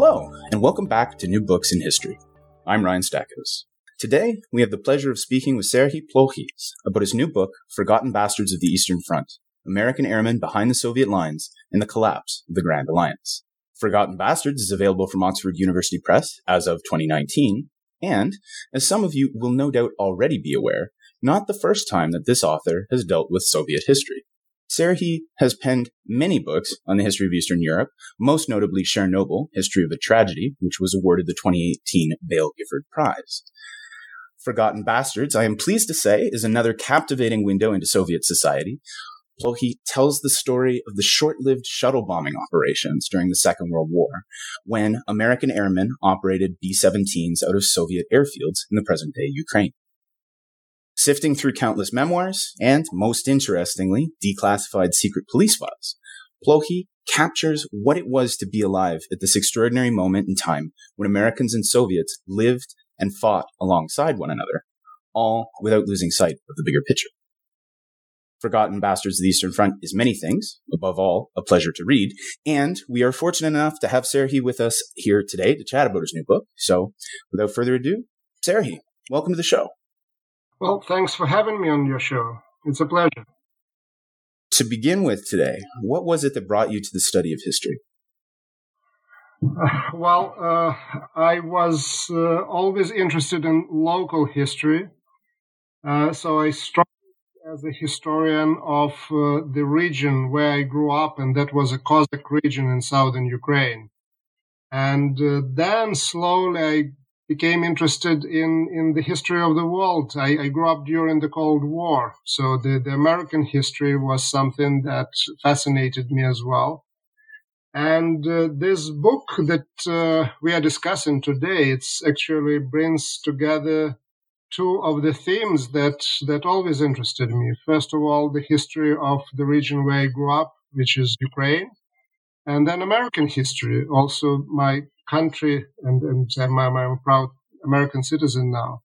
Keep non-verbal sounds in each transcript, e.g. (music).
Hello, and welcome back to New Books in History. I'm Ryan Stackhouse. Today, we have the pleasure of speaking with Serhiy Plokhis about his new book, Forgotten Bastards of the Eastern Front American Airmen Behind the Soviet Lines and the Collapse of the Grand Alliance. Forgotten Bastards is available from Oxford University Press as of 2019, and, as some of you will no doubt already be aware, not the first time that this author has dealt with Soviet history. Serhiy has penned many books on the history of Eastern Europe, most notably Chernobyl, History of a Tragedy, which was awarded the 2018 Baillie Gifford Prize. Forgotten Bastards, I am pleased to say, is another captivating window into Soviet society. Plokhy tells the story of the short-lived shuttle bombing operations during the Second World War, when American airmen operated B-17s out of Soviet airfields in the present-day Ukraine. Sifting through countless memoirs and, most interestingly, declassified secret police files, Plokhy captures what it was to be alive at this extraordinary moment in time when Americans and Soviets lived and fought alongside one another, all without losing sight of the bigger picture. Forgotten Bastards of the Eastern Front is many things, above all, a pleasure to read, and we are fortunate enough to have Serhiy with us here today to chat about his new book. So, without further ado, Serhiy, welcome to the show. Well, thanks for having me on your show. It's a pleasure. To begin with today, what was it that brought you to the study of history? Uh, (sighs) well, uh, I was uh, always interested in local history. Uh, so I started as a historian of uh, the region where I grew up, and that was a Cossack region in southern Ukraine. And uh, then slowly I became interested in, in the history of the world. I, I grew up during the Cold War. So the, the American history was something that fascinated me as well. And uh, this book that uh, we are discussing today, it's actually brings together two of the themes that that always interested me. First of all, the history of the region where I grew up, which is Ukraine, and then American history, also my country, and, and I'm, I'm a proud American citizen now.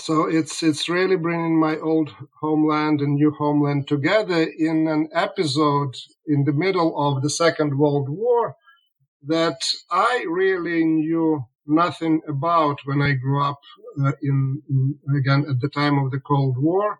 So it's it's really bringing my old homeland and new homeland together in an episode in the middle of the Second World War that I really knew nothing about when I grew up uh, in, in, again at the time of the Cold War.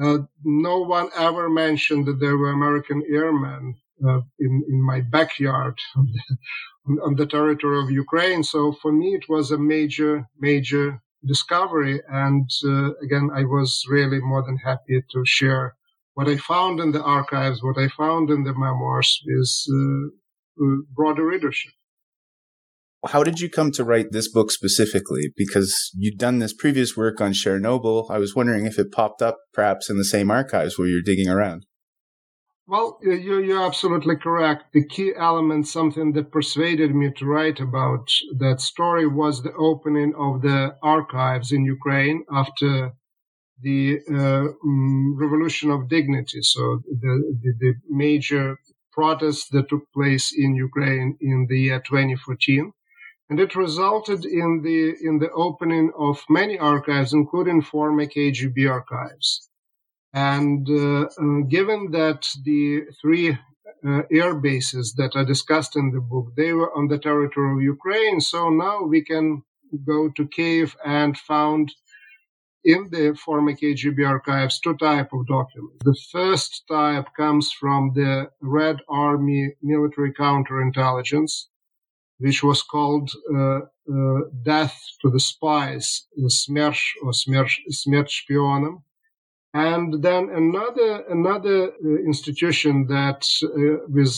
Uh, no one ever mentioned that there were American airmen uh, in in my backyard (laughs) on the, on the territory of Ukraine. So for me, it was a major major discovery. And uh, again, I was really more than happy to share what I found in the archives, what I found in the memoirs is uh, broader readership. How did you come to write this book specifically? Because you'd done this previous work on Chernobyl. I was wondering if it popped up perhaps in the same archives where you're digging around. Well, you're, absolutely correct. The key element, something that persuaded me to write about that story, was the opening of the archives in Ukraine after the uh, um, Revolution of Dignity, so the, the, the major protests that took place in Ukraine in the year 2014 and it resulted in the in the opening of many archives, including former KGB archives. And uh, uh, given that the three uh, air bases that are discussed in the book they were on the territory of Ukraine, so now we can go to Kiev and found in the former KGB archives two type of documents. The first type comes from the Red Army military counterintelligence, which was called uh, uh, Death to the Spies, (the Smersh or Smersh, Smersh. And then another another uh, institution that uh, with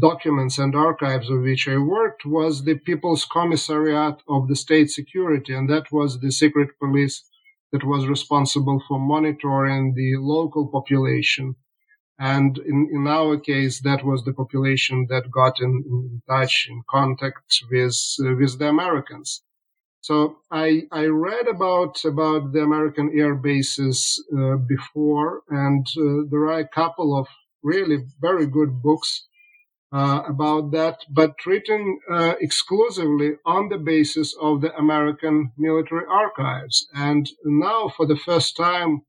documents and archives of which I worked was the People's Commissariat of the State Security, and that was the secret police that was responsible for monitoring the local population and in, in our case, that was the population that got in, in touch, in contact with, uh, with the Americans. So I, I read about, about the American air bases uh, before, and uh, there are a couple of really very good books uh, about that, but written uh, exclusively on the basis of the American military archives. And now, for the first time,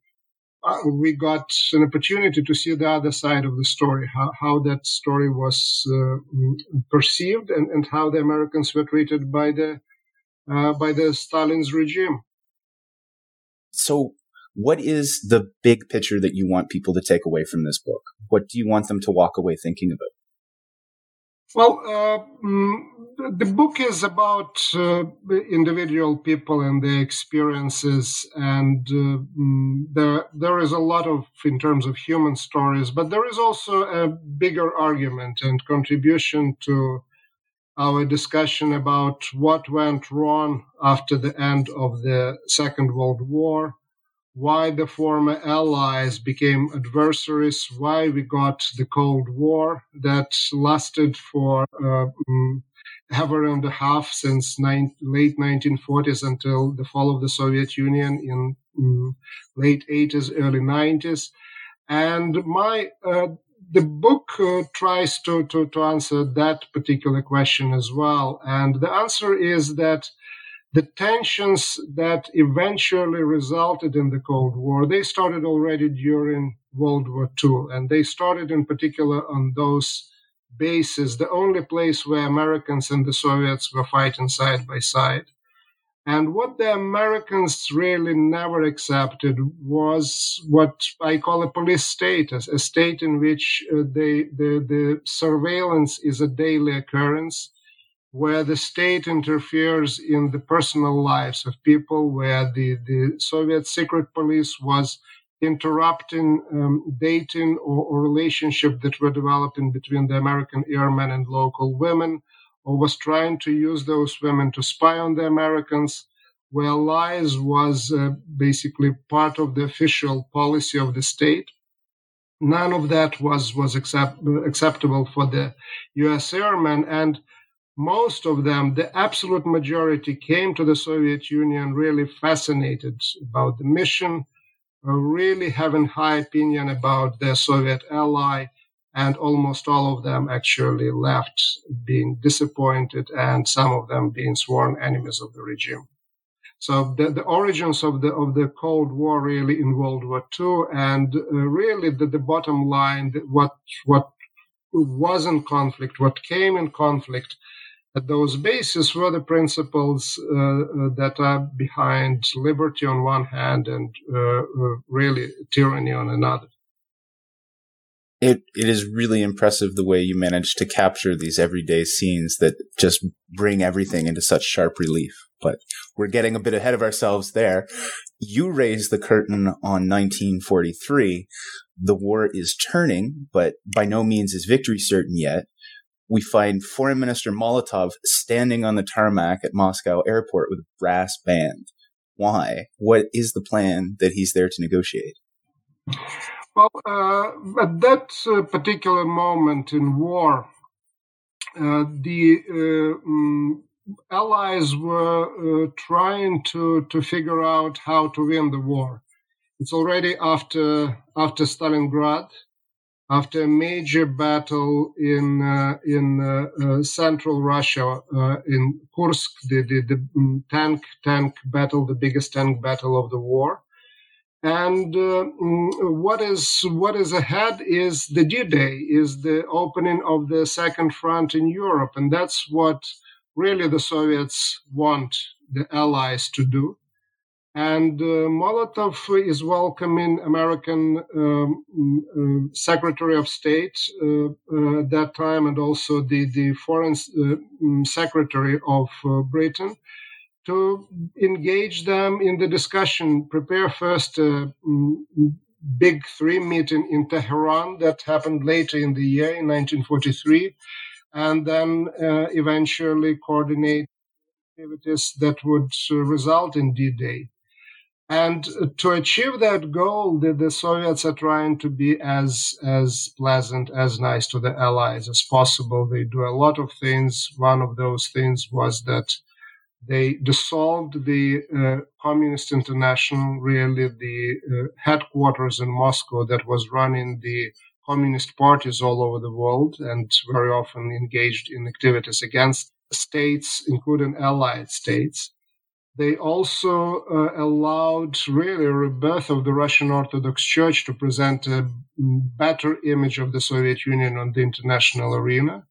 uh, we got an opportunity to see the other side of the story, how, how that story was uh, perceived, and, and how the Americans were treated by the uh, by the Stalin's regime. So, what is the big picture that you want people to take away from this book? What do you want them to walk away thinking about? Well, uh, mm, the book is about uh, individual people and their experiences, and uh, mm, there there is a lot of in terms of human stories, but there is also a bigger argument and contribution to our discussion about what went wrong after the end of the Second World War why the former allies became adversaries, why we got the Cold War that lasted for uh, um, ever and a half since nine, late 1940s until the fall of the Soviet Union in um, late 80s, early 90s. And my uh, the book uh, tries to, to, to answer that particular question as well. And the answer is that the tensions that eventually resulted in the Cold War, they started already during World War II, and they started in particular on those bases, the only place where Americans and the Soviets were fighting side by side. And what the Americans really never accepted was what I call a police state, a state in which uh, they, the, the surveillance is a daily occurrence where the state interferes in the personal lives of people, where the, the Soviet secret police was interrupting um, dating or, or relationship that were developing between the American airmen and local women, or was trying to use those women to spy on the Americans, where lies was uh, basically part of the official policy of the state. None of that was was accept, acceptable for the U.S. airmen, and most of them, the absolute majority, came to the Soviet Union really fascinated about the mission, uh, really having high opinion about their Soviet ally, and almost all of them actually left being disappointed, and some of them being sworn enemies of the regime. So the, the origins of the of the Cold War really in World War II, and uh, really the, the bottom line, what what was in conflict, what came in conflict at those bases were the principles uh, uh, that are behind liberty on one hand and uh, uh, really tyranny on another. It it is really impressive the way you manage to capture these everyday scenes that just bring everything into such sharp relief. But we're getting a bit ahead of ourselves there. You raise the curtain on 1943. The war is turning, but by no means is victory certain yet we find Foreign Minister Molotov standing on the tarmac at Moscow airport with a brass band. Why? What is the plan that he's there to negotiate? Well, uh, at that uh, particular moment in war, uh, the um, Allies were uh, trying to, to figure out how to win the war. It's already after after Stalingrad, after a major battle in uh, in uh, uh, central Russia uh, in Kursk, the, the, the mm, tank tank battle, the biggest tank battle of the war. And uh, mm, what is what is ahead is the D-Day, is the opening of the second front in Europe, and that's what really the Soviets want the Allies to do. And uh, Molotov is welcoming American um, uh, Secretary of State uh, uh, at that time, and also the the Foreign uh, mm, Secretary of Britain, to engage them in the discussion. Prepare first a mm, big three meeting in Tehran that happened later in the year in 1943, and then eventually coordinate activities that would result in D-Day. And to achieve that goal, the, the, Soviets are trying to be as as pleasant, as nice to the Allies as possible. They do a lot of things. One of those things was that they dissolved the uh, Communist International, really the uh, headquarters in Moscow that was running the communist parties all over the world and very often engaged in activities against states, including allied states. They also uh, allowed really a rebirth of the Russian Orthodox Church to present a better image of the Soviet Union on the international arena.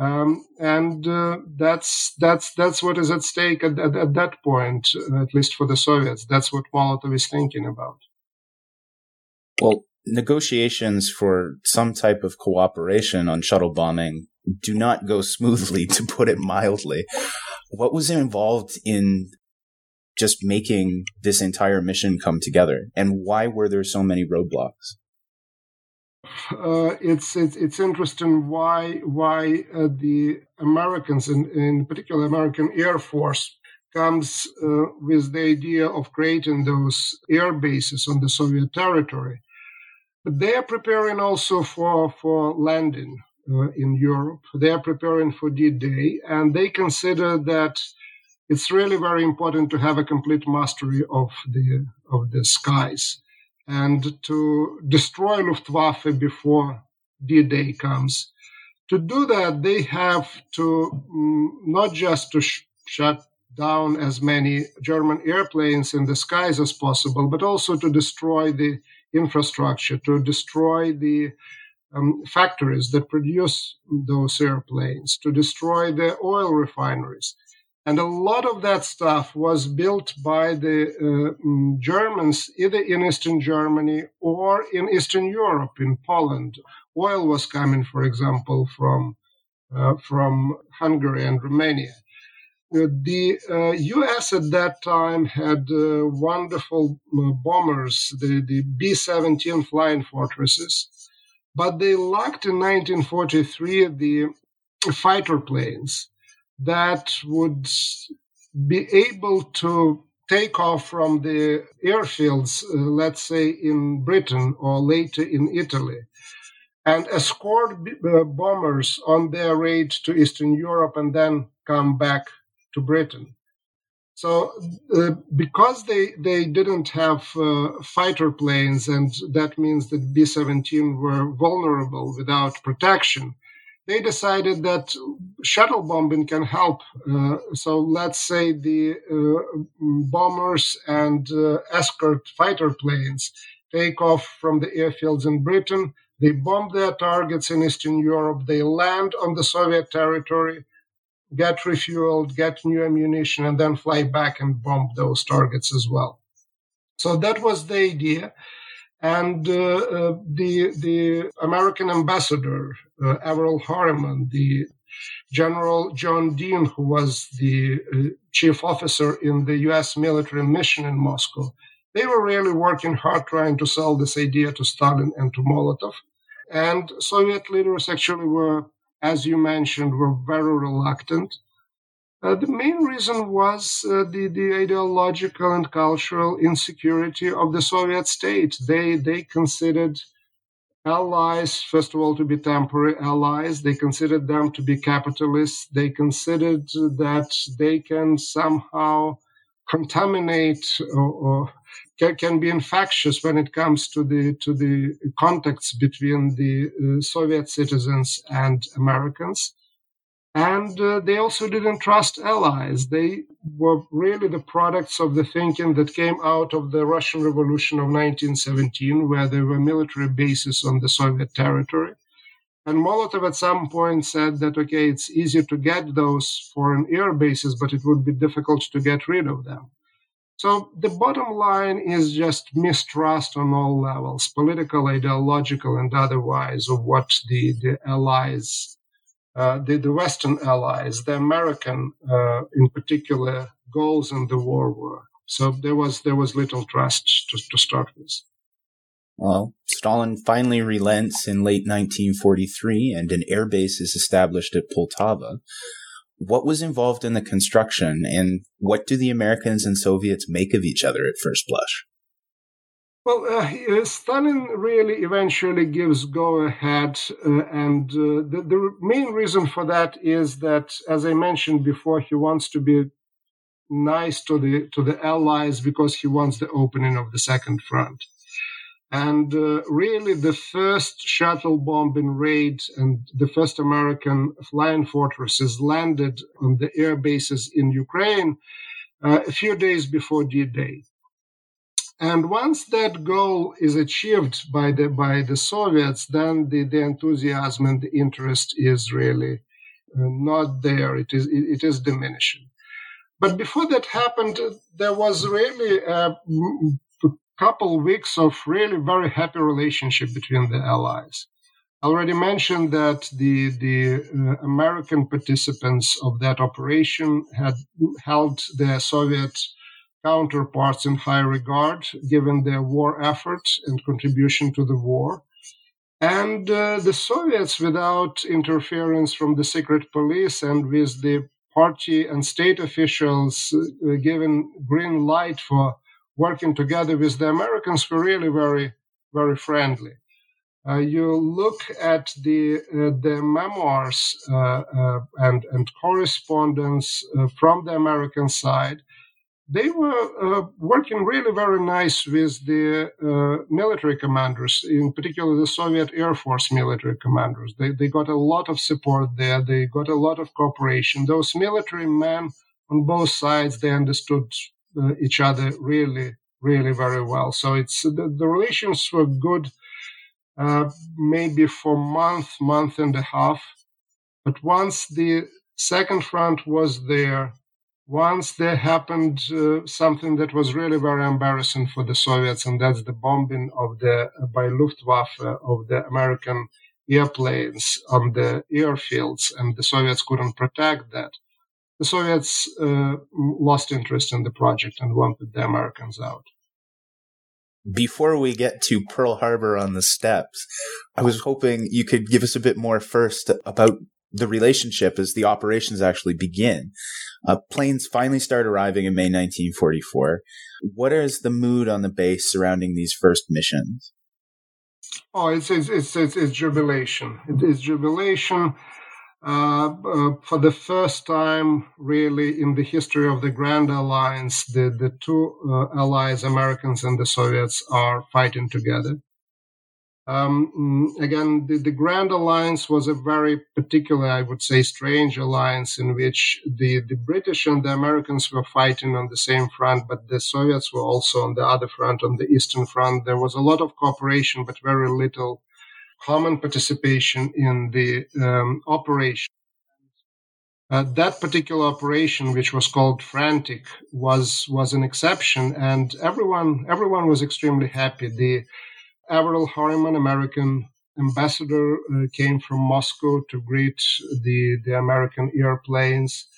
Um, and uh, that's that's that's what is at stake at, at, at that point, at least for the Soviets. That's what Molotov is thinking about. Well, negotiations for some type of cooperation on shuttle bombing do not go smoothly, (laughs) to put it mildly. What was involved in just making this entire mission come together, and why were there so many roadblocks? Uh, it's, it's it's interesting why why uh, the Americans, in, in particular American Air Force, comes uh, with the idea of creating those air bases on the Soviet territory. But they are preparing also for for landing uh, in Europe. They are preparing for D-Day, and they consider that it's really very important to have a complete mastery of the of the skies and to destroy Luftwaffe before D-Day comes. To do that, they have to um, not just to sh- shut down as many German airplanes in the skies as possible, but also to destroy the infrastructure, to destroy the um, factories that produce those airplanes, to destroy the oil refineries. And a lot of that stuff was built by the uh, mm, Germans, either in Eastern Germany or in Eastern Europe, in Poland. Oil was coming, for example, from uh, from Hungary and Romania. Uh, the U.S. Uh, at that time had uh, wonderful uh, bombers, the, the B-17 flying fortresses, but they lacked in 1943 the fighter planes that would be able to take off from the airfields, uh, let's say in Britain or later in Italy, and escort b- uh, bombers on their raid to Eastern Europe and then come back to Britain. So, uh, because they, they didn't have uh, fighter planes, and that means that B 17 were vulnerable without protection, they decided that shuttle bombing can help. Uh, so let's say the uh, bombers and uh, escort fighter planes take off from the airfields in Britain. They bomb their targets in Eastern Europe. They land on the Soviet territory, get refueled, get new ammunition, and then fly back and bomb those targets as well. So that was the idea. And uh, uh, the the American ambassador uh, Averell Harriman, the General John Deane, who was the uh, chief officer in the U.S. military mission in Moscow, they were really working hard trying to sell this idea to Stalin and to Molotov. And Soviet leaders actually were, as you mentioned, were very reluctant. Uh, the main reason was uh, the, the ideological and cultural insecurity of the Soviet state. They, they considered allies, first of all, to be temporary allies. They considered them to be capitalists. They considered that they can somehow contaminate or, or can, can, be infectious when it comes to the to the contacts between the uh, Soviet citizens and Americans. And uh, they also didn't trust allies. They were really the products of the thinking that came out of the Russian Revolution of 1917, where there were military bases on the Soviet territory. And Molotov at some point said that, okay, it's easier to get those foreign air bases, but it would be difficult to get rid of them. So the bottom line is just mistrust on all levels, political, ideological, and otherwise, of what the, the allies the, the Western allies, the American uh, in particular, goals in the war were. So there was there was little trust to, to start with. Well, Stalin finally relents in late 1943, and an air base is established at Poltava. What was involved in the construction, and what do the Americans and Soviets make of each other at first blush? Well, uh, Stalin really eventually gives go ahead, uh, and uh, the, the, main reason for that is that, as I mentioned before, he wants to be nice to the to the Allies because he wants the opening of the second front. And uh, really, the first shuttle bombing raid and the first American flying fortresses landed on the air bases in Ukraine uh, a few days before D-Day. And once that goal is achieved by the by the Soviets, then the, the enthusiasm and the interest is really uh, not there. It is it, is diminishing. But before that happened, there was really a couple weeks of really very happy relationship between the allies. I already mentioned that the the uh, American participants of that operation had held the Soviet counterparts in high regard, given their war efforts and contribution to the war. And uh, the Soviets, without interference from the secret police and with the party and state officials uh, given green light for working together with the Americans, were really very, very friendly. Uh, you look at the uh, the memoirs uh, uh and and correspondence from the American side, they were uh, working really very nice with the uh, military commanders, in particular the Soviet Air Force military commanders. They, they got a lot of support there. They got a lot of cooperation. Those military men on both sides, they understood uh, each other really, really very well. So it's the, the relations were good, uh, maybe for month, month and a half. But once the second front was there, once there happened uh, something that was really very embarrassing for the Soviets, and that's the bombing of the by Luftwaffe of the American airplanes on the airfields, and the Soviets couldn't protect that. The Soviets uh, lost interest in the project and wanted the Americans out. Before we get to Pearl Harbor on the steppes, I was hoping you could give us a bit more first about the relationship as the operations actually begin. Uh, planes finally start arriving in May 1944. What is the mood on the base surrounding these first missions? Oh, it's it's it's, it's, it's jubilation. It is jubilation. Uh, uh, for the first time, really, in the history of the Grand Alliance, the the two uh, allies, Americans and the Soviets, are fighting together. Um, mm, again, the, the, Grand Alliance was a very particular, I would say, strange alliance in which the, the British and the Americans were fighting on the same front, but the Soviets were also on the other front, on the Eastern Front. There was a lot of cooperation, but very little common participation in the um, operation. Uh, that particular operation, which was called Frantic, was was an exception, and everyone everyone was extremely happy. The Averell Harriman, American ambassador, uh, came from Moscow to greet the, the American airplanes.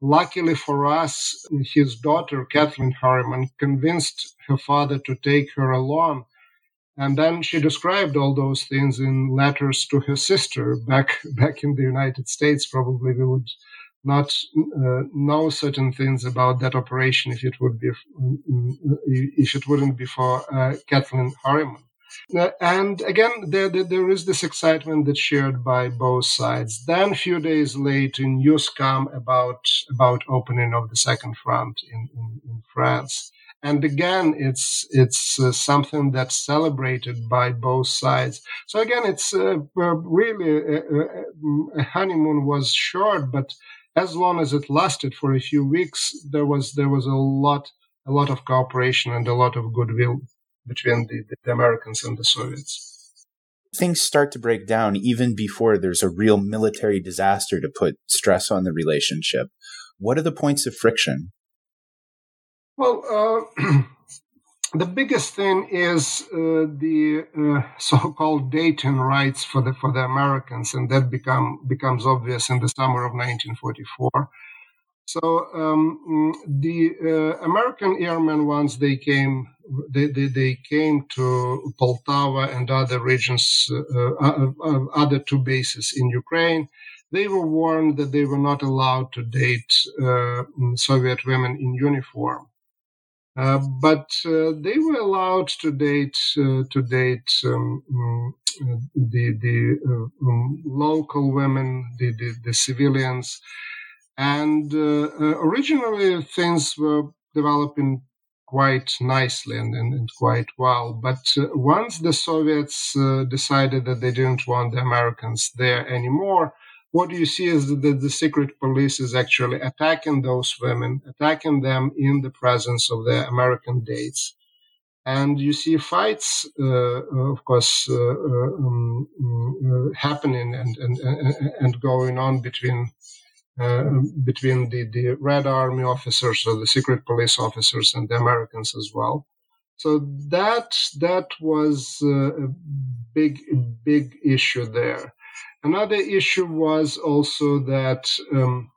Luckily for us, his daughter, Kathleen Harriman, convinced her father to take her along. And then she described all those things in letters to her sister back, (laughs) back in the United States. Probably we would not uh, know certain things about that operation if it would be, if it wouldn't be for uh, Kathleen Harriman. Uh, and again, there, there, there is this excitement that's shared by both sides. Then, a few days later, news come about about opening of the second front in, in, in France, and again, it's it's uh, something that's celebrated by both sides. So again, it's uh, really a honeymoon was short, but as long as it lasted for a few weeks, there was there was a lot a lot of cooperation and a lot of goodwill between the, the Americans and the Soviets things start to break down even before there's a real military disaster to put stress on the relationship. What are the points of friction? Well, uh, (clears throat) the biggest thing is uh, the uh, so-called dating rights for the for the Americans, and that become becomes obvious in the summer of 1944. So um, the uh, American airmen, once they came, they, they, they, came to Poltava and other regions, uh, uh, uh, other two bases in Ukraine. They were warned that they were not allowed to date uh, Soviet women in uniform. Uh, but they were allowed to date to date um, mm, the the um, local women, the, the, the civilians, and uh, uh, originally, things were developing quite nicely and, and, and quite well. But uh, once the Soviets uh, decided that they didn't want the Americans there anymore, what you see is that the secret police is actually attacking those women, attacking them in the presence of their American dates. And you see fights, uh, of course, uh, um, um, happening and, and, and going on between uh, between the, the Red Army officers or the secret police officers and the Americans as well. So that that was uh, a big big issue there. Another issue was also that um,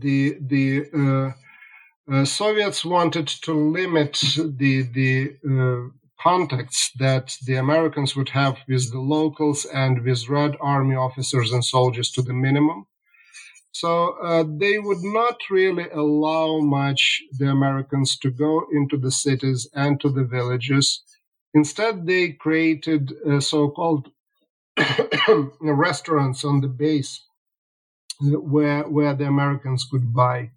the the uh, uh, Soviets wanted to limit the the uh, contacts that the Americans would have with the locals and with Red Army officers and soldiers to the minimum. So uh, they would not really allow much the Americans to go into the cities and to the villages. Instead, they created uh, so-called (coughs) restaurants on the base where where the Americans could buy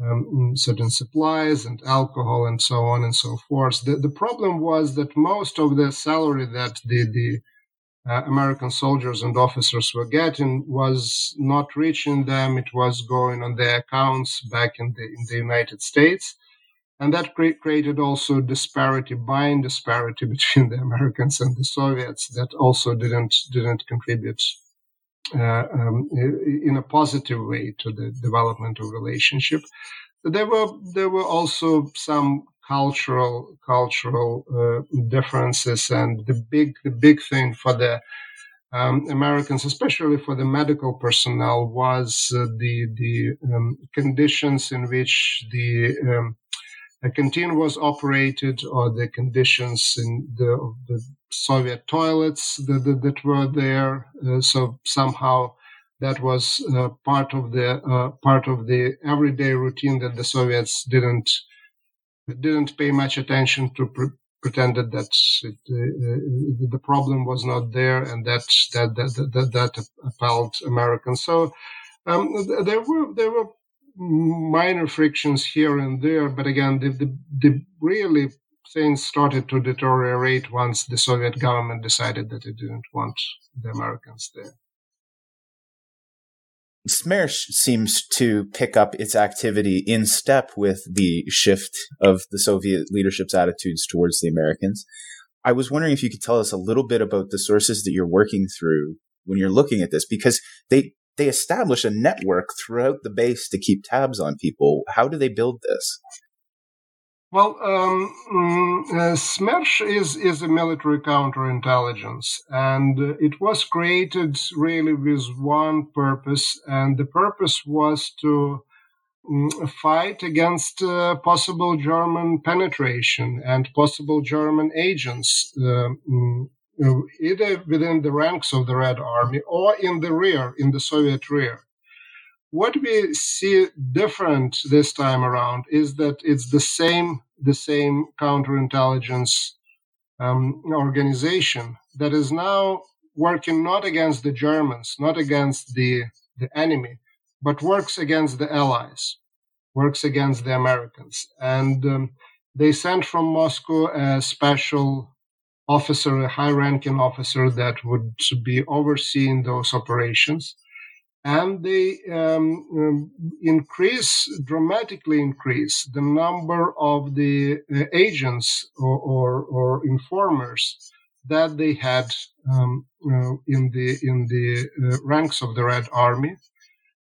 um, certain supplies and alcohol and so on and so forth. The, the problem was that most of the salary that the, the uh, American soldiers and officers were getting was not reaching them. It was going on their accounts back in the in the United States, and that cre- created also disparity, buying disparity (laughs) between the Americans and the Soviets. That also didn't didn't contribute uh, um, in a positive way to the development of relationship. There were there were also some cultural cultural uh, differences and the big the big thing for the um, Americans, especially for the medical personnel, was uh, the the um, conditions in which the um, a canteen was operated, or the conditions in the, the Soviet toilets that, that, that were there. Uh, so somehow that was uh, part of the uh, part of the everyday routine that the Soviets didn't didn't pay much attention to pre- pretended that it, uh, the problem was not there and that that that that, that appalled Americans. So um, there were there were minor frictions here and there, but again, the, the, the really things started to deteriorate once the Soviet government decided that it didn't want the Americans there. Smersh seems to pick up its activity in step with the shift of the Soviet leadership's attitudes towards the Americans. I was wondering if you could tell us a little bit about the sources that you're working through when you're looking at this, because they they establish a network throughout the base to keep tabs on people. How do they build this? Well, um, mm, uh, SMERSH is, is a military counterintelligence, and it was created really with one purpose, and the purpose was to um, fight against uh, possible German penetration and possible German agents, uh, um, either within the ranks of the Red Army or in the rear, in the Soviet rear. What we see different this time around is that it's the same the same counterintelligence um, organization that is now working not against the Germans, not against the the enemy, but works against the allies, works against the Americans. And um, they sent from Moscow a special officer, a high ranking officer that would be overseeing those operations. And they um, um, increase, dramatically increase the number of the uh, agents or, or, or, informers that they had um, uh, in the, in the uh, ranks of the Red Army,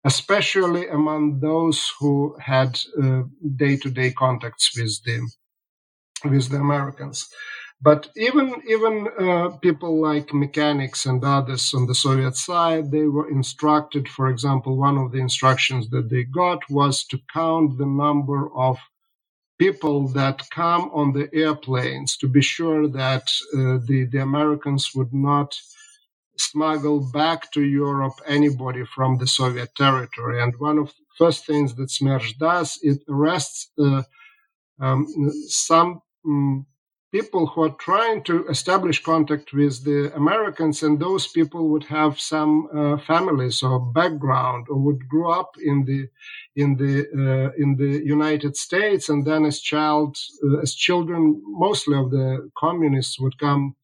especially among those who had day to day contacts with the, with the Americans. But even even uh, people like mechanics and others on the Soviet side, they were instructed. For example, one of the instructions that they got was to count the number of people that come on the airplanes to be sure that uh, the the Americans would not smuggle back to Europe anybody from the Soviet territory. And one of the first things that Smersh does, it arrests uh, um, some. Um, people who are trying to establish contact with the Americans, and those people would have some uh, families or background, or would grow up in the in the uh, in the United States, and then as child uh, as children, mostly of the communists would come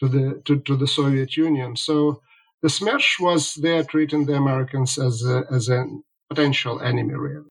to the to, to the Soviet Union. So the Smersh was there treating the Americans as a, as a potential enemy, really.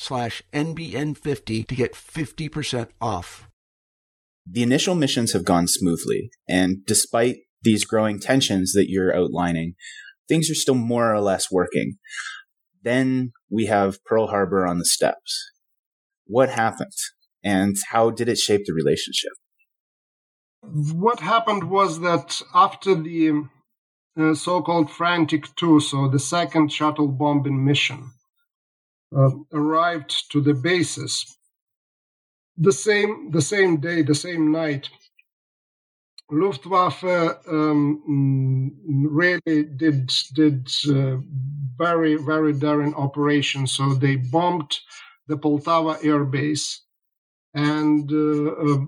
slash NBN50 to get 50% off. The initial missions have gone smoothly, and despite these growing tensions that you're outlining, things are still more or less working. Then we have Pearl Harbor on the steppes. What happened, and how did it shape the relationship? What happened was that after the uh, so called Frantic 2, so the second shuttle bombing mission, uh, arrived to the bases the same the same day, the same night. Luftwaffe um, mm, really did did uh, very very daring operation. So they bombed the Poltava air base, and uh, uh,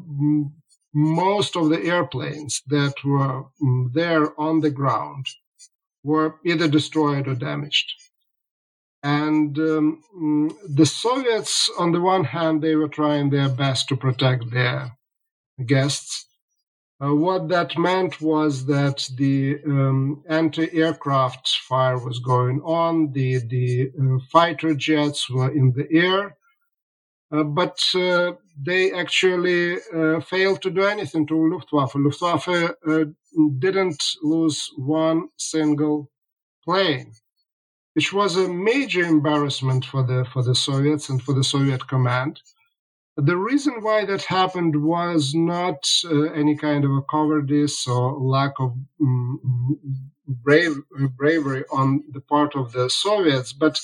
most of the airplanes that were mm, there on the ground were either destroyed or damaged. And um, mm, the Soviets, on the one hand, they were trying their best to protect their guests. Uh, what that meant was that the um, anti-aircraft fire was going on. The the uh, fighter jets were in the air, uh, but uh, they actually uh, failed to do anything to Luftwaffe. Luftwaffe uh, didn't lose one single plane which was a major embarrassment for the for the Soviets and for the Soviet command. The reason why that happened was not uh, any kind of a cowardice or lack of um, brave, bravery on the part of the Soviets, but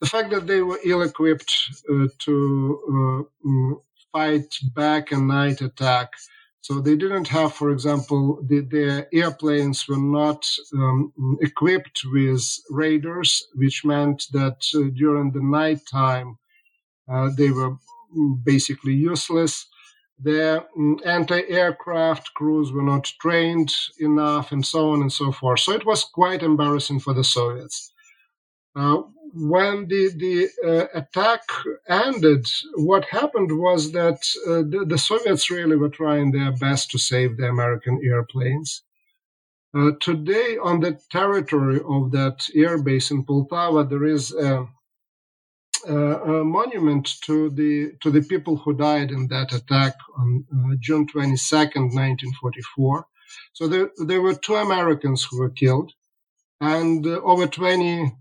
the fact that they were ill-equipped uh, to uh, mm, fight back a night attack so they didn't have, for example, the, their airplanes were not um, equipped with radars, which meant that uh, during the nighttime uh, they were basically useless. Their um, anti-aircraft crews were not trained enough, and so on and so forth. So it was quite embarrassing for the Soviets. Uh, when the the uh, attack ended, what happened was that uh, the, the, Soviets really were trying their best to save the American airplanes. Uh, today, on the territory of that air base in Poltava, there is a, a monument to the to the people who died in that attack on uh, June 22nd, 1944. So there, there were two Americans who were killed, and uh, over 20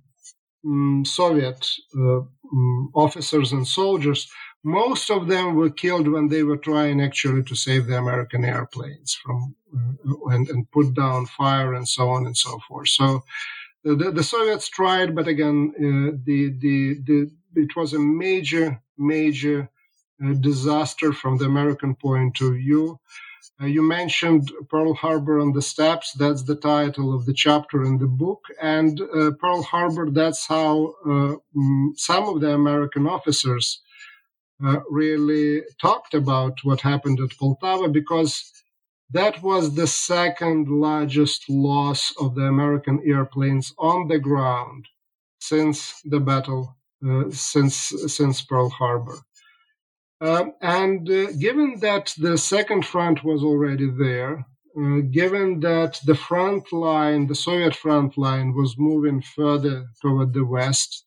um, Soviet uh, um, officers and soldiers. Most of them were killed when they were trying actually to save the American airplanes from uh, and, and put down fire and so on and so forth. So the, the Soviets tried, but again, uh, the, the, the, it was a major, major uh, disaster from the American point of view. Uh, you mentioned Pearl Harbor on the Steppes. That's the title of the chapter in the book. And uh, Pearl Harbor, that's how uh, mm, some of the American officers uh, really talked about what happened at Poltava because that was the second largest loss of the American airplanes on the ground since the battle, uh, since since Pearl Harbor. Uh, and uh, given that the second front was already there, uh, given that the front line, the Soviet front line, was moving further toward the west,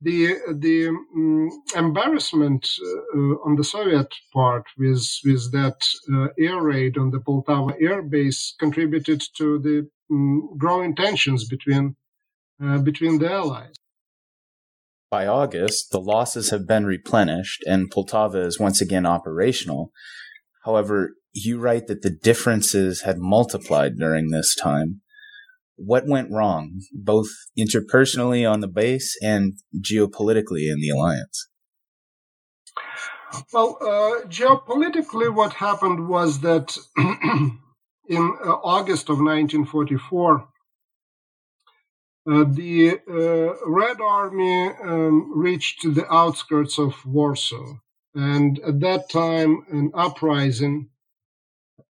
the the um, embarrassment uh, on the Soviet part with with that uh, air raid on the Poltava air base contributed to the um, growing tensions between uh, between the allies. By August, the losses have been replenished and Poltava is once again operational. However, you write that the differences had multiplied during this time what went wrong, both interpersonally on the base and geopolitically in the alliance? Well, uh, geopolitically, what happened was that (clears throat) in uh, August of 1944, uh, the uh, Red Army um, reached the outskirts of Warsaw. And at that time, an uprising,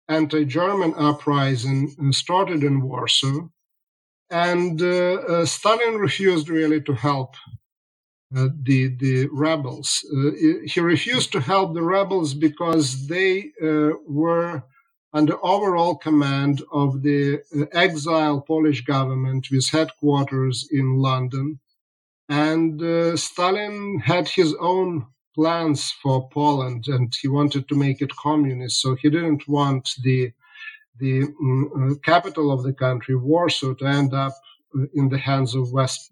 anti German uprising, uh, started in Warsaw and uh, uh, Stalin refused really to help uh, the the rebels. Uh, he refused to help the rebels because they uh, were under overall command of the uh, exile Polish government with headquarters in London, and Stalin had his own plans for Poland, and he wanted to make it communist. So he didn't want the the um, capital of the country, Warsaw, to end up in the hands of West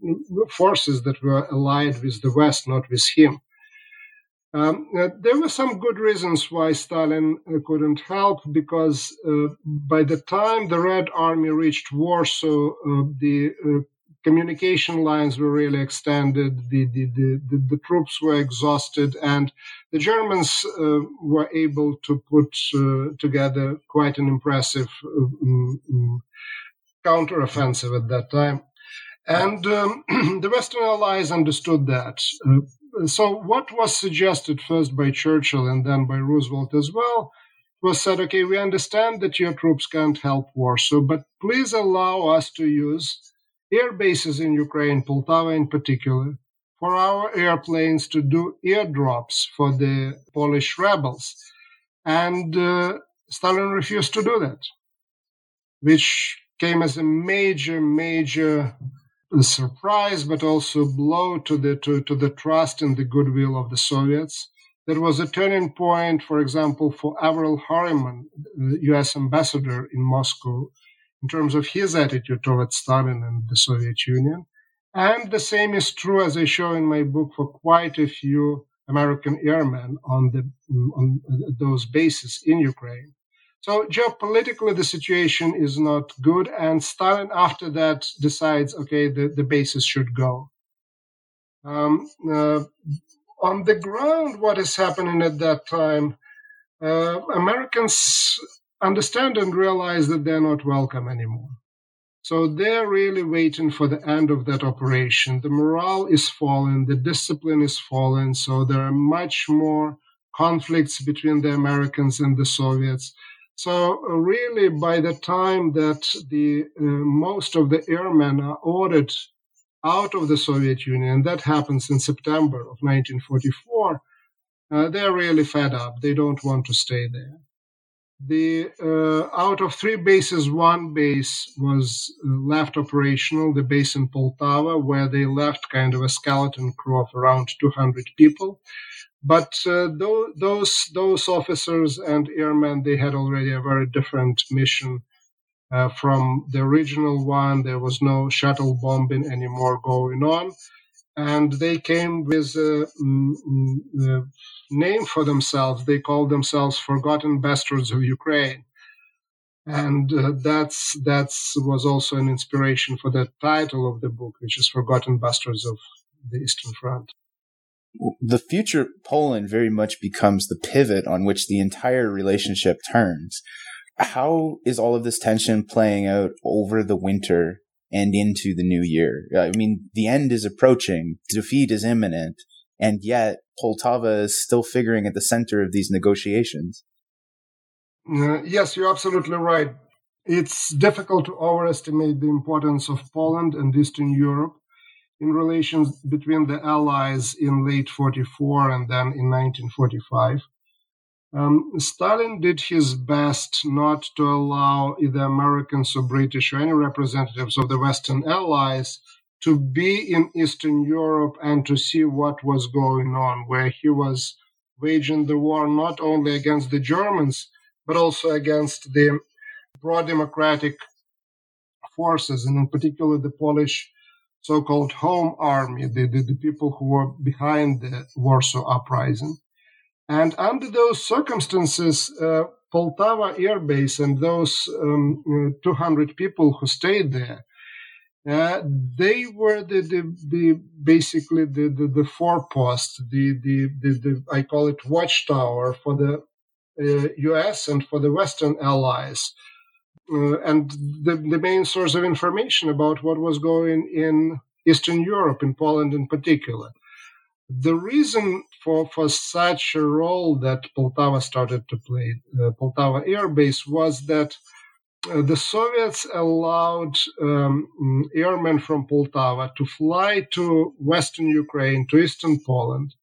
forces that were allied with the West, not with him. Um, uh, there were some good reasons why Stalin uh, couldn't help, because uh, by the time the Red Army reached Warsaw, uh, the uh, communication lines were really extended, the, the, the, the, troops were exhausted, and the Germans were able to put together quite an impressive um, counteroffensive at that time. And um, (clears throat) the Western allies understood that. Uh, so, what was suggested first by Churchill and then by Roosevelt as well was said, okay, we understand that your troops can't help Warsaw, but please allow us to use air bases in Ukraine, Poltava in particular, for our airplanes to do airdrops for the Polish rebels. And uh, Stalin refused to do that, which came as a major, major surprise, but also blow to the to, to the trust and the goodwill of the Soviets. That was a turning point, for example, for Averell Harriman, the U.S. ambassador in Moscow, in terms of his attitude towards Stalin and the Soviet Union. And the same is true, as I show in my book, for quite a few American airmen on the on those bases in Ukraine. So geopolitically, the situation is not good, and Stalin after that decides, okay, the, the bases should go. Um, uh, on the ground, what is happening at that time, uh, Americans understand and realize that they're not welcome anymore. So they're really waiting for the end of that operation. The morale is falling, the discipline is falling, so there are much more conflicts between the Americans and the Soviets. So uh, really, by the time that the uh, most of the airmen are ordered out of the Soviet Union, that happens in September of 1944, uh, they're really fed up. They don't want to stay there the uh, out of three bases, one base was uh, left operational, the base in Poltava, where they left kind of a skeleton crew of around 200 people. But uh, those those officers and airmen, they had already a very different mission uh, from the original one. There was no shuttle bombing anymore going on, and they came with a, a name for themselves. They called themselves Forgotten Bastards of Ukraine, and uh, that's that's was also an inspiration for the title of the book, which is Forgotten Bastards of the Eastern Front the future Poland very much becomes the pivot on which the entire relationship turns. How is all of this tension playing out over the winter and into the new year? I mean, the end is approaching, defeat is imminent, and yet Poltava is still figuring at the center of these negotiations. Uh, yes, you're absolutely right. It's difficult to overestimate the importance of Poland and Eastern Europe in relations between the Allies in late 44 and then in 1945. Um, Stalin did his best not to allow either Americans or British or any representatives of the Western Allies to be in Eastern Europe and to see what was going on, where he was waging the war not only against the Germans, but also against the pro democratic forces, and in particular the Polish so-called home army, the, the, the people who were behind the Warsaw uprising. And under those circumstances, uh, Poltava Air Base and those um, you know, 200 people who stayed there, uh, they were the, the, the basically the, the, the forepost, the, the, the, the, I call it watchtower for the uh, US and for the Western allies uh, and the, the main source of information about what was going in Eastern Europe, in Poland in particular. The reason for, for such a role that Poltava started to play, uh, Poltava Air Base, was that uh, the Soviets allowed um, airmen from Poltava to fly to Western Ukraine, to Eastern Poland,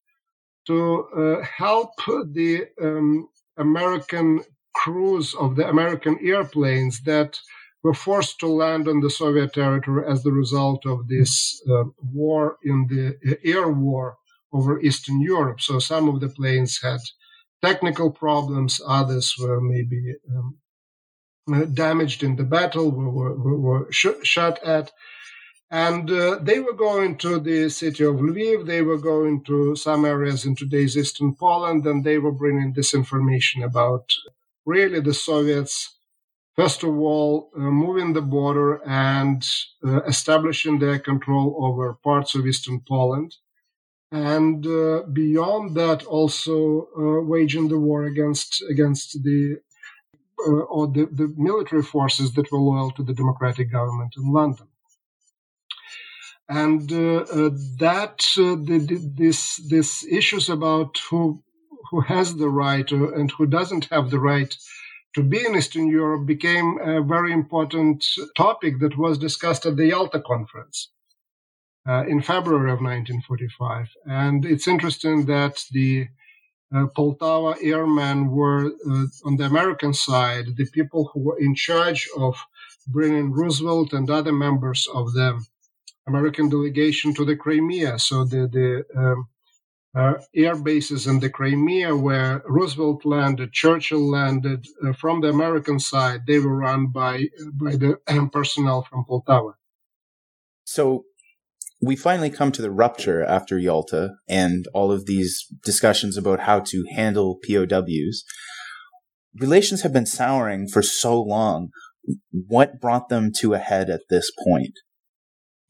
to uh, help the um, American crews of the American airplanes that were forced to land on the Soviet territory as the result of this uh, war in the uh, air war over Eastern Europe. So some of the planes had technical problems, others were maybe um, uh, damaged in the battle, were, were, were sh- shot at. And uh, they were going to the city of Lviv, they were going to some areas in today's eastern Poland, and they were bringing this information about really the Soviets, first of all, uh, moving the border and uh, establishing their control over parts of eastern Poland. And uh, beyond that, also uh, waging the war against against the uh, or the, the military forces that were loyal to the democratic government in London and uh, uh, that uh, the, the, this this issues about who who has the right and who doesn't have the right to be in Eastern Europe became a very important topic that was discussed at the Yalta Conference uh, in February of 1945. And it's interesting that the uh, Poltava airmen were uh, on the American side, the people who were in charge of bringing Roosevelt and other members of the American delegation to the Crimea. So the, the um, uh, air bases in the Crimea where Roosevelt landed, Churchill landed. Uh, from the American side, they were run by by the um, personnel from Poltava. So we finally come to the rupture after Yalta and all of these discussions about how to handle POWs. Relations have been souring for so long. What brought them to a head at this point?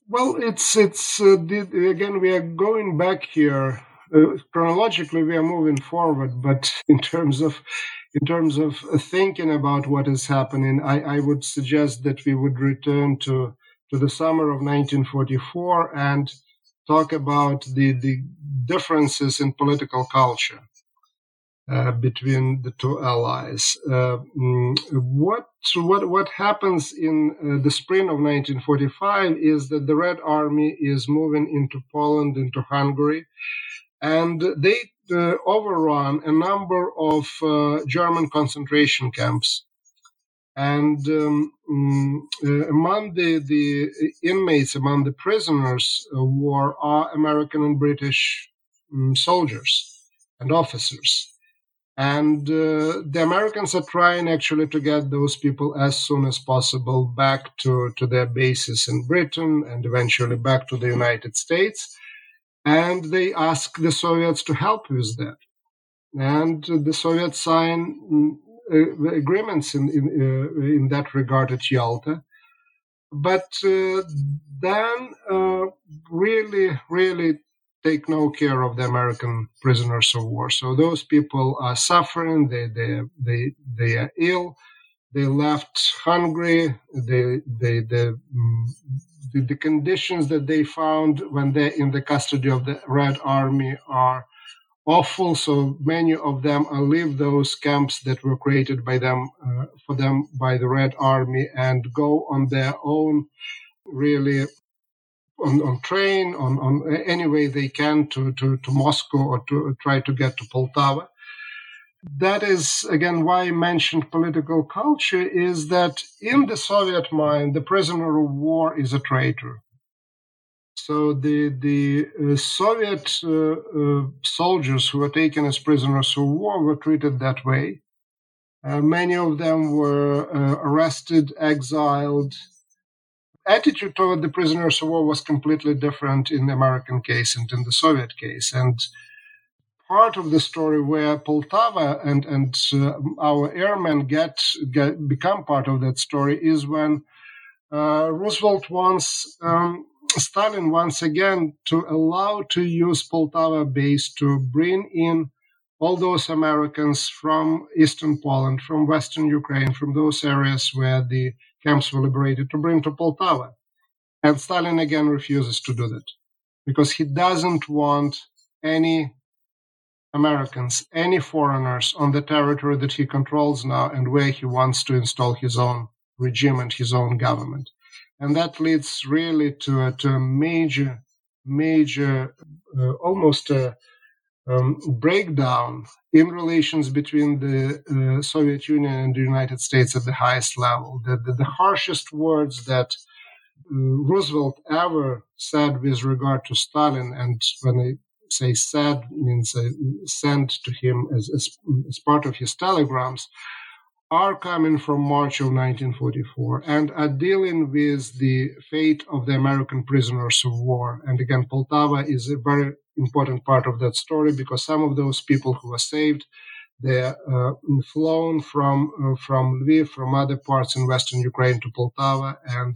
Well, it's it's uh, the, again we are going back here uh, chronologically we are moving forward, but in terms of in terms of thinking about what is happening, I, I would suggest that we would return to to the summer of 1944 and talk about the the differences in political culture. Uh, between the two allies. Uh, mm, what what what happens in uh, the spring of 1945 is that the Red Army is moving into Poland, into Hungary, and they uh, overrun a number of uh, German concentration camps. And um, um, among the, the inmates, among the prisoners, uh, were American and British um, soldiers and officers. And uh, the Americans are trying actually to get those people as soon as possible back to, to their bases in Britain and eventually back to the United States. And they ask the Soviets to help with that. And the Soviets sign mm, uh, agreements in, in, uh, in, that regard at Yalta. But uh, then uh, really, really take no care of the American prisoners of war. So those people are suffering. They they they they are ill. They left hungry. They they the the, the conditions that they found when they're in the custody of the Red Army are awful. So many of them leave those camps that were created by them uh, for them by the Red Army and go on their own really on, on train, on, on any way they can to, to, to Moscow or to try to get to Poltava. That is, again, why I mentioned political culture is that in the Soviet mind, the prisoner of war is a traitor. So the the uh, Soviet uh, uh, soldiers who were taken as prisoners of war were treated that way. Uh, many of them were uh, arrested, exiled, attitude toward the prisoners of war was completely different in the American case and in the Soviet case. And part of the story where Poltava and and uh, our airmen get, get become part of that story is when uh, Roosevelt wants um, Stalin once again to allow to use Poltava base to bring in all those Americans from Eastern Poland, from Western Ukraine, from those areas where the camps were liberated to bring to Poltava. And Stalin again refuses to do that because he doesn't want any Americans, any foreigners on the territory that he controls now and where he wants to install his own regime and his own government. And that leads really to a, to a major, major, uh, almost a um, breakdown in relations between the uh, Soviet Union and the United States at the highest level. The, the, the harshest words that uh, Roosevelt ever said with regard to Stalin, and when I say said, means uh, sent to him as, as, as part of his telegrams, are coming from March of 1944 and are dealing with the fate of the American prisoners of war. And again, Poltava is a very important part of that story because some of those people who were saved, they're uh, flown from uh, from Lviv, from other parts in western Ukraine to Poltava, and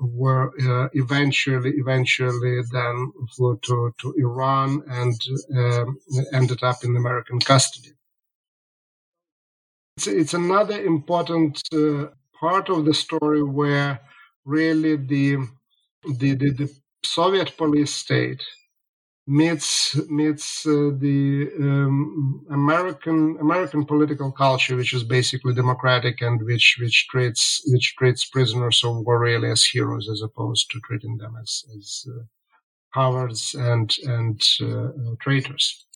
were uh, eventually eventually then flew to, to Iran and um, ended up in American custody. It's, it's another important uh, part of the story where really the the, the, the Soviet police state meets meets uh, the um, American American political culture, which is basically democratic and which which treats which treats prisoners of war really as heroes as opposed to treating them as as uh, cowards and and uh, traitors.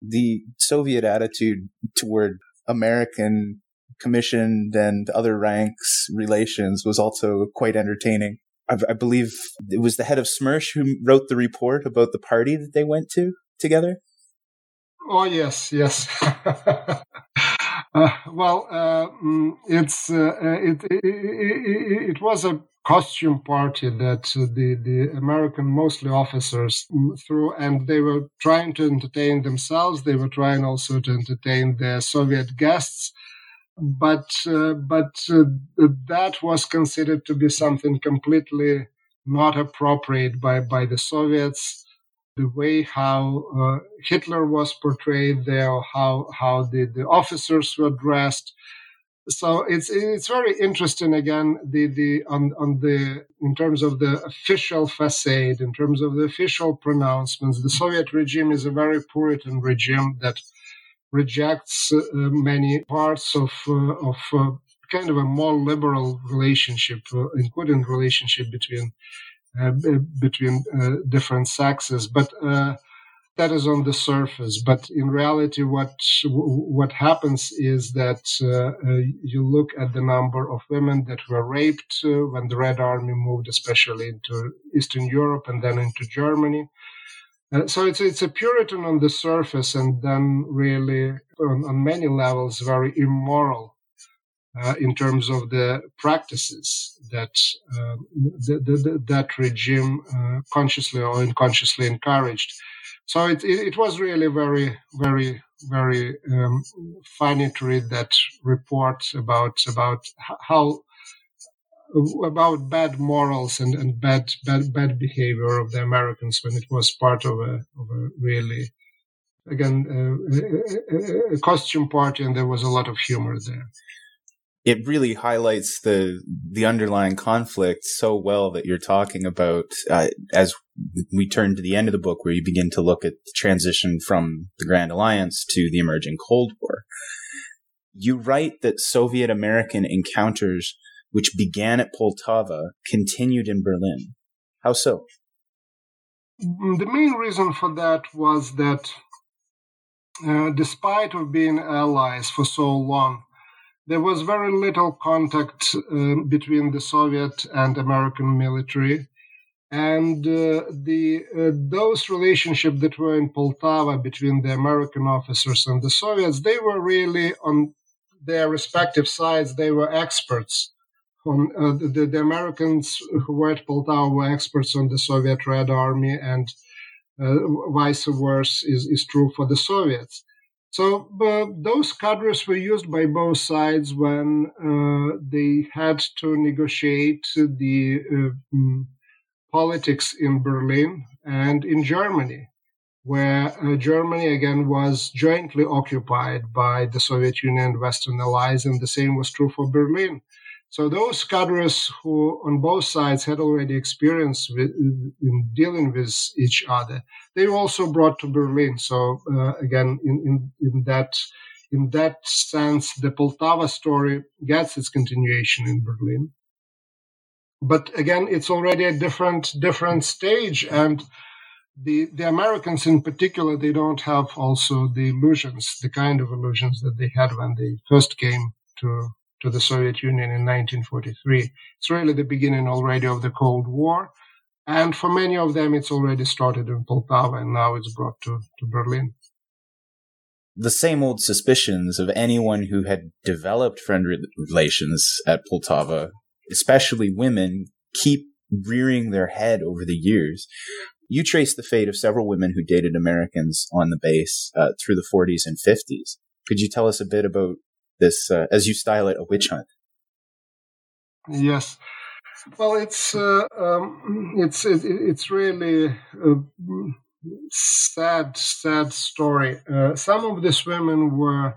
The Soviet attitude toward American commissioned and other ranks relations was also quite entertaining. I, believe it was the head of Smersh who wrote the report about the party that they went to together. Oh yes, yes. (laughs) uh, well, uh, mm, it's uh, it, it, it, it, was a costume party that the the American, mostly officers, mm, threw, and they were trying to entertain themselves. They were trying also to entertain their Soviet guests but uh, but uh, that was considered to be something completely not appropriate by by the Soviets. The way how uh, Hitler was portrayed there, how how the, the officers were dressed. So it's it's very interesting again the the on on the in terms of the official facade, in terms of the official pronouncements. The Soviet regime is a very Puritan regime that rejects uh, many parts of uh, of uh, kind of a more liberal relationship, including relationship between between different sexes, but. that is on the surface, but in reality, what what happens is that uh, you look at the number of women that were raped uh, when the Red Army moved, especially into Eastern Europe and then into Germany. So it's it's a Puritan on the surface, and then really on, on many levels very immoral uh, in terms of the practices that uh, the, the, that regime uh, consciously or unconsciously encouraged. So it, it, it was really very, very, very um, funny to read that report about about how about bad morals and, and bad, bad bad behavior of the Americans when it was part of a of a really again a, a costume party and there was a lot of humor there it really highlights the the underlying conflict so well that you're talking about uh, as we turn to the end of the book where you begin to look at the transition from the Grand Alliance to the emerging Cold War. You write that Soviet American encounters which began at Poltava continued in Berlin. How so? The main reason for that was that uh, despite of being allies for so long, there was very little contact uh, between the Soviet and American military. And uh, the uh, those relationships that were in Poltava between the American officers and the Soviets, they were really on their respective sides. They were experts. Uh, the, the, Americans who were at Poltava were experts on the Soviet Red Army, and uh, vice versa is, is true for the Soviets. So those cadres were used by both sides when uh, they had to negotiate the uh, mm, politics in Berlin and in Germany, where uh, Germany again was jointly occupied by the Soviet Union and Western allies, and the same was true for Berlin. So those cadres who, on both sides, had already experience with, in dealing with each other, they were also brought to Berlin. So uh, again, in, in, in that in that sense, the Poltava story gets its continuation in Berlin. But again, it's already a different different stage, and the the Americans in particular, they don't have also the illusions, the kind of illusions that they had when they first came to to the Soviet Union in 1943. It's really the beginning already of the Cold War. And for many of them, it's already started in Poltava and now it's brought to, to Berlin. The same old suspicions of anyone who had developed friend relations at Poltava, especially women, keep rearing their head over the years. You trace the fate of several women who dated Americans on the base uh, through the 40s and 50s. Could you tell us a bit about this, uh, as you style it, a witch hunt. Yes. Well, it's uh, um, it's it, it's really a sad, sad story. Uh, some of these women were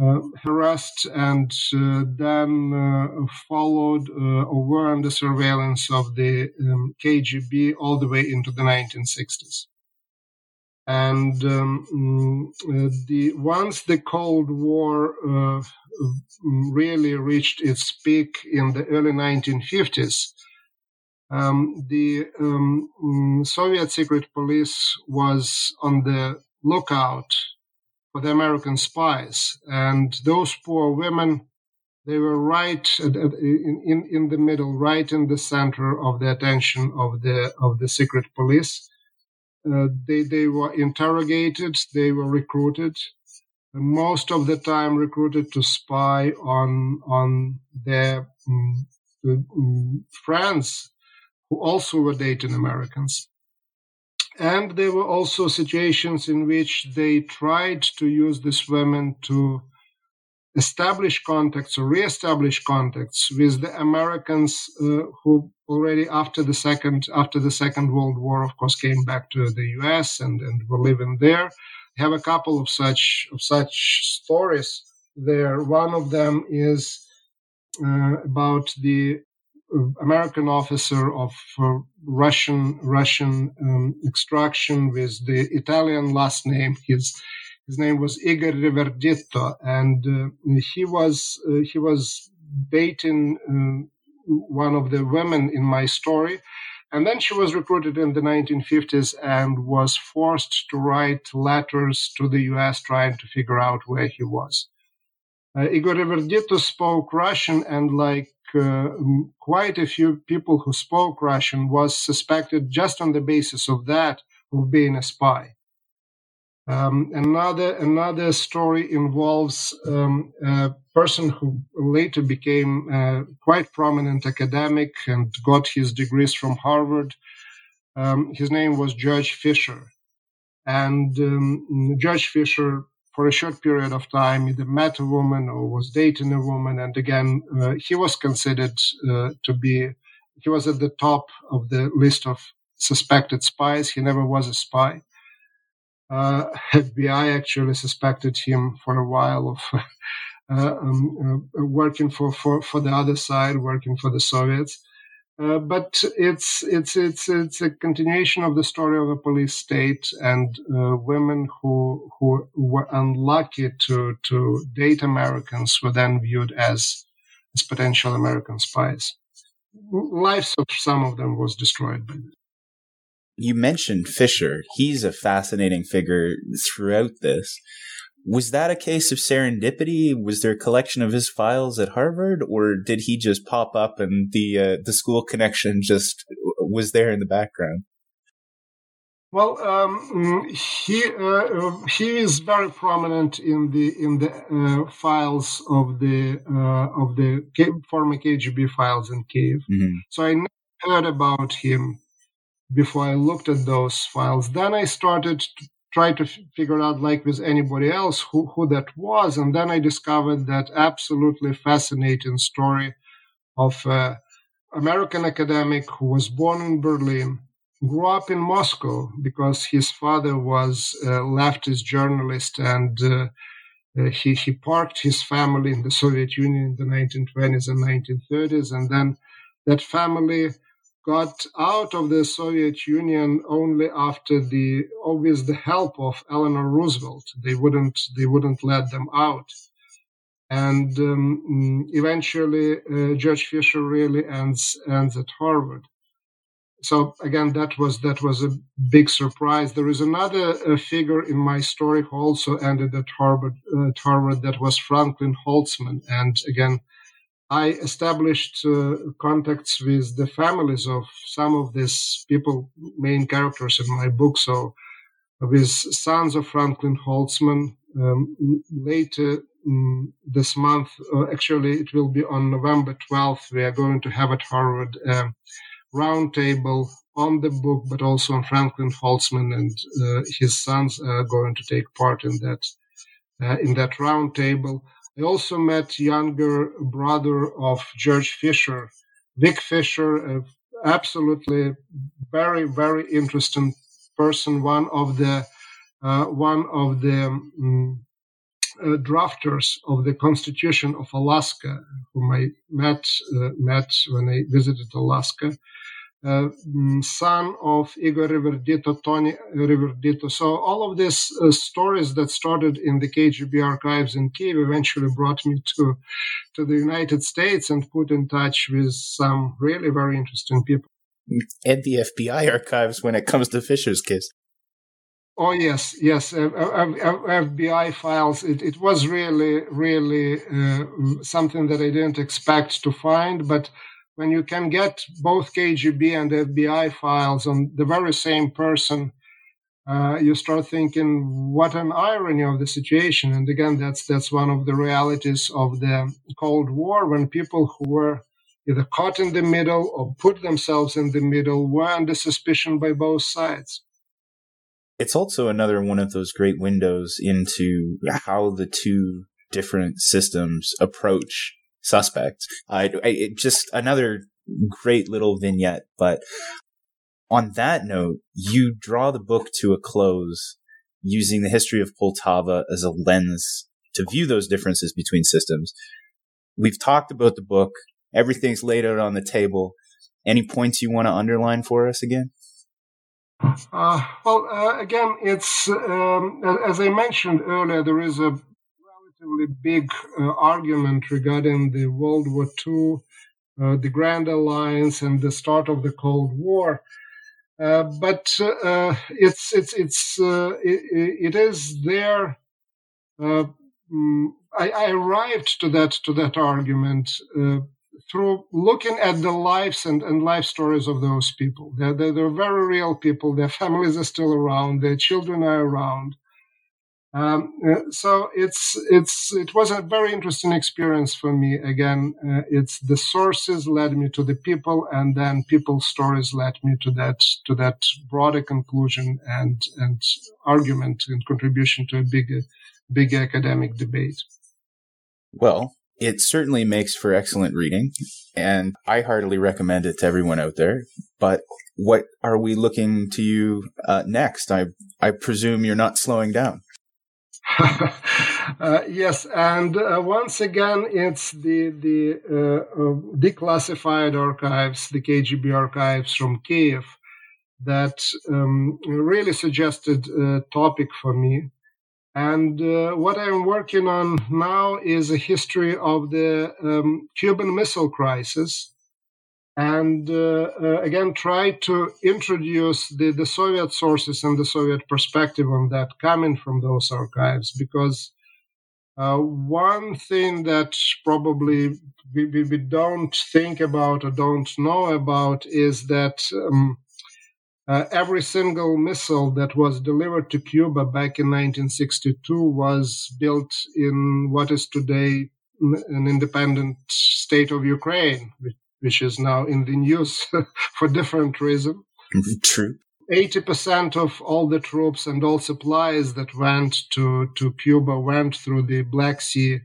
uh, harassed and uh, then uh, followed or were under surveillance of the um, KGB all the way into the 1960s. And um, mm, uh, the once the Cold War uh, really reached its peak in the early 1950s, um, the um, mm, Soviet secret police was on the lookout for the American spies, and those poor women they were right in, in, in the middle, right in the center of the attention of the of the secret police. Uh, they, they were interrogated, they were recruited, most of the time recruited to spy on, on their um, um, friends who also were dating Americans. And there were also situations in which they tried to use these women to establish contacts or re-establish contacts with the Americans uh, who already after the second after the Second World War, of course, came back to the U.S. and and were living there. I have a couple of such of such stories there. One of them is uh, about the American officer of uh, Russian Russian um, extraction with the Italian last name. His his name was Igor Reverdito, and uh, he was uh, he was dating uh, one of the women in my story, and then she was recruited in the 1950s and was forced to write letters to the US trying to figure out where he was. Uh, Igor Reverdito spoke Russian, and like uh, quite a few people who spoke Russian, was suspected just on the basis of that of being a spy. Um, another another story involves um, a person who later became quite prominent academic and got his degrees from Harvard. Um, his name was George Fischer, and um, George Fischer, for a short period of time, either met a woman or was dating a woman, and again, uh, he was considered uh, to be he was at the top of the list of suspected spies. He never was a spy uh, FBI actually suspected him for a while of (laughs) uh, um, uh, working for, for, for the other side, working for the Soviets. Uh, but it's it's it's it's a continuation of the story of a police state and uh, women who who were unlucky to to date Americans were then viewed as as potential American spies. Lives of some of them was destroyed by this you mentioned Fischer. He's a fascinating figure throughout this. Was that a case of serendipity? Was there a collection of his files at Harvard, or did he just pop up and the uh, the school connection just was there in the background? Well, um, he uh, he is very prominent in the in the uh, files of the uh, of the former KGB files in Kiev. Mm-hmm. So I never heard about him before I looked at those files. Then I started to try to f- figure out, like with anybody else, who, who that was. And then I discovered that absolutely fascinating story of an American academic who was born in Berlin, grew up in Moscow because his father was a leftist journalist and uh, uh, he, he parked his family in the Soviet Union in the 1920s and 1930s. And then that family got out of the Soviet Union only after the obvious the help of Eleanor Roosevelt. They wouldn't they wouldn't let them out, and um, eventually uh, George Fischer really ends ends at Harvard. So again, that was that was a big surprise. There is another uh, figure in my story who also ended at Harvard. Uh, at Harvard, that was Franklyn Holzman, and again I established uh, contacts with the families of some of these people, main characters in my book. So, with sons of Franklyn Holzman, um, later um, this month, uh, actually, it will be on November 12th, we are going to have at Harvard a um, roundtable on the book, but also on Franklyn Holzman and uh, his sons are going to take part in that uh, in that roundtable. I also met younger brother of George Fischer, Vic Fischer, absolutely very very interesting person. One of the uh, one of the um, uh, drafters of the Constitution of Alaska, whom I met uh, met when I visited Alaska. Uh, mm, son of Igor Reverdito, Tony Reverdito. So all of these uh, stories that started in the KGB archives in Kiev eventually brought me to to the United States and put in touch with some really very interesting people. And the FBI archives when it comes to Fischer's case. Oh yes, yes. Uh, FBI files. It, it was really, really uh, something that I didn't expect to find, but when you can get both KGB and FBI files on the very same person, uh, you start thinking, what an irony of the situation. And again, that's that's one of the realities of the Cold War when people who were either caught in the middle or put themselves in the middle were under suspicion by both sides. It's also another one of those great windows into how the two different systems approach I just another great little vignette. But on that note, you draw the book to a close using the history of Poltava as a lens to view those differences between systems. We've talked about the book. Everything's laid out on the table. Any points you want to underline for us again? Uh, well, uh, again, it's um, as I mentioned earlier. There is a relatively big uh, argument regarding the World War II uh, the Grand Alliance and the start of the Cold War. Uh, but it's it's it's it, it is there. Mm, I, I, arrived to that to that argument through looking at the lives and, and life stories of those people. They're, they're, they're, very real people. Their (laughs) families are still around. Their children are around. Um, uh, so it's it's it was a very interesting experience for me. Again, uh, it's the sources led me to the people, and then people's stories led me to that to that broader conclusion and and argument and contribution to a big big academic debate. Well, it certainly makes for excellent reading, and I heartily recommend it to everyone out there. But what are we looking to you uh, next? I I presume you're not slowing down. (laughs) uh, yes, and uh, once again, it's the the uh, uh, declassified archives, the KGB archives from Kiev, that um, really suggested a topic for me. And uh, what I'm working on now is a history of the um, Cuban Missile Crisis. And uh, uh, again, try to introduce the, the Soviet sources and the Soviet perspective on that coming from those archives. Because uh, one thing that probably we, we, we, don't think about or don't know about is that um, uh, every single missile that was delivered to Cuba back in 1962 was built in what is today an independent state of Ukraine, which is now in the news (laughs) for different reasons. (laughs) True. 80% of all the troops and all supplies that went to, to Cuba went through the Black Sea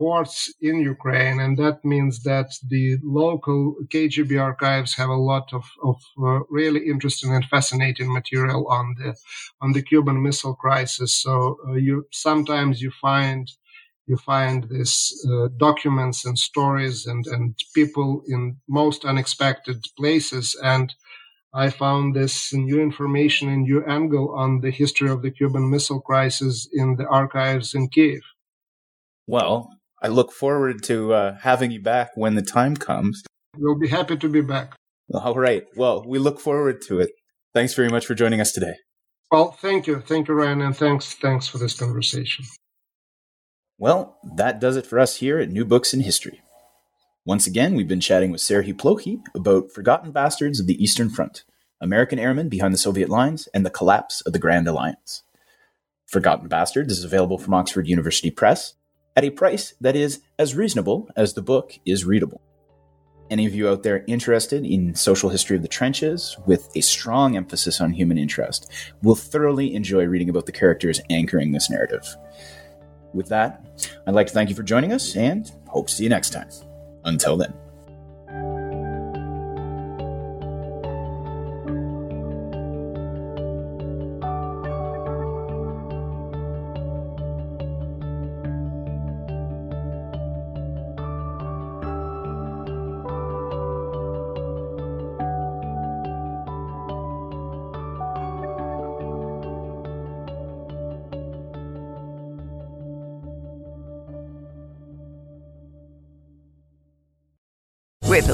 ports in Ukraine, and that means that the local KGB archives have a lot of, of uh, really interesting and fascinating material on the on the Cuban Missile Crisis. So uh, you sometimes you find you find these uh, documents and stories and and people in most unexpected places and. I found this new information and new angle on the history of the Cuban Missile Crisis in the archives in Kiev. Well, I look forward to uh, having you back when the time comes. We'll be happy to be back. All right. Well, we look forward to it. Thanks very much for joining us today. Well, thank you. Thank you, Ryan, and thanks thanks for this conversation. Well, that does it for us here at New Books in History. Once again, we've been chatting with Serhiy Plokhy about Forgotten Bastards of the Eastern Front, American airmen behind the Soviet lines, and the collapse of the Grand Alliance. Forgotten Bastards is available from Oxford University Press at a price that is as reasonable as the book is readable. Any of you out there interested in social history of the trenches with a strong emphasis on human interest will thoroughly enjoy reading about the characters anchoring this narrative. With that, I'd like to thank you for joining us and hope to see you next time. Until then.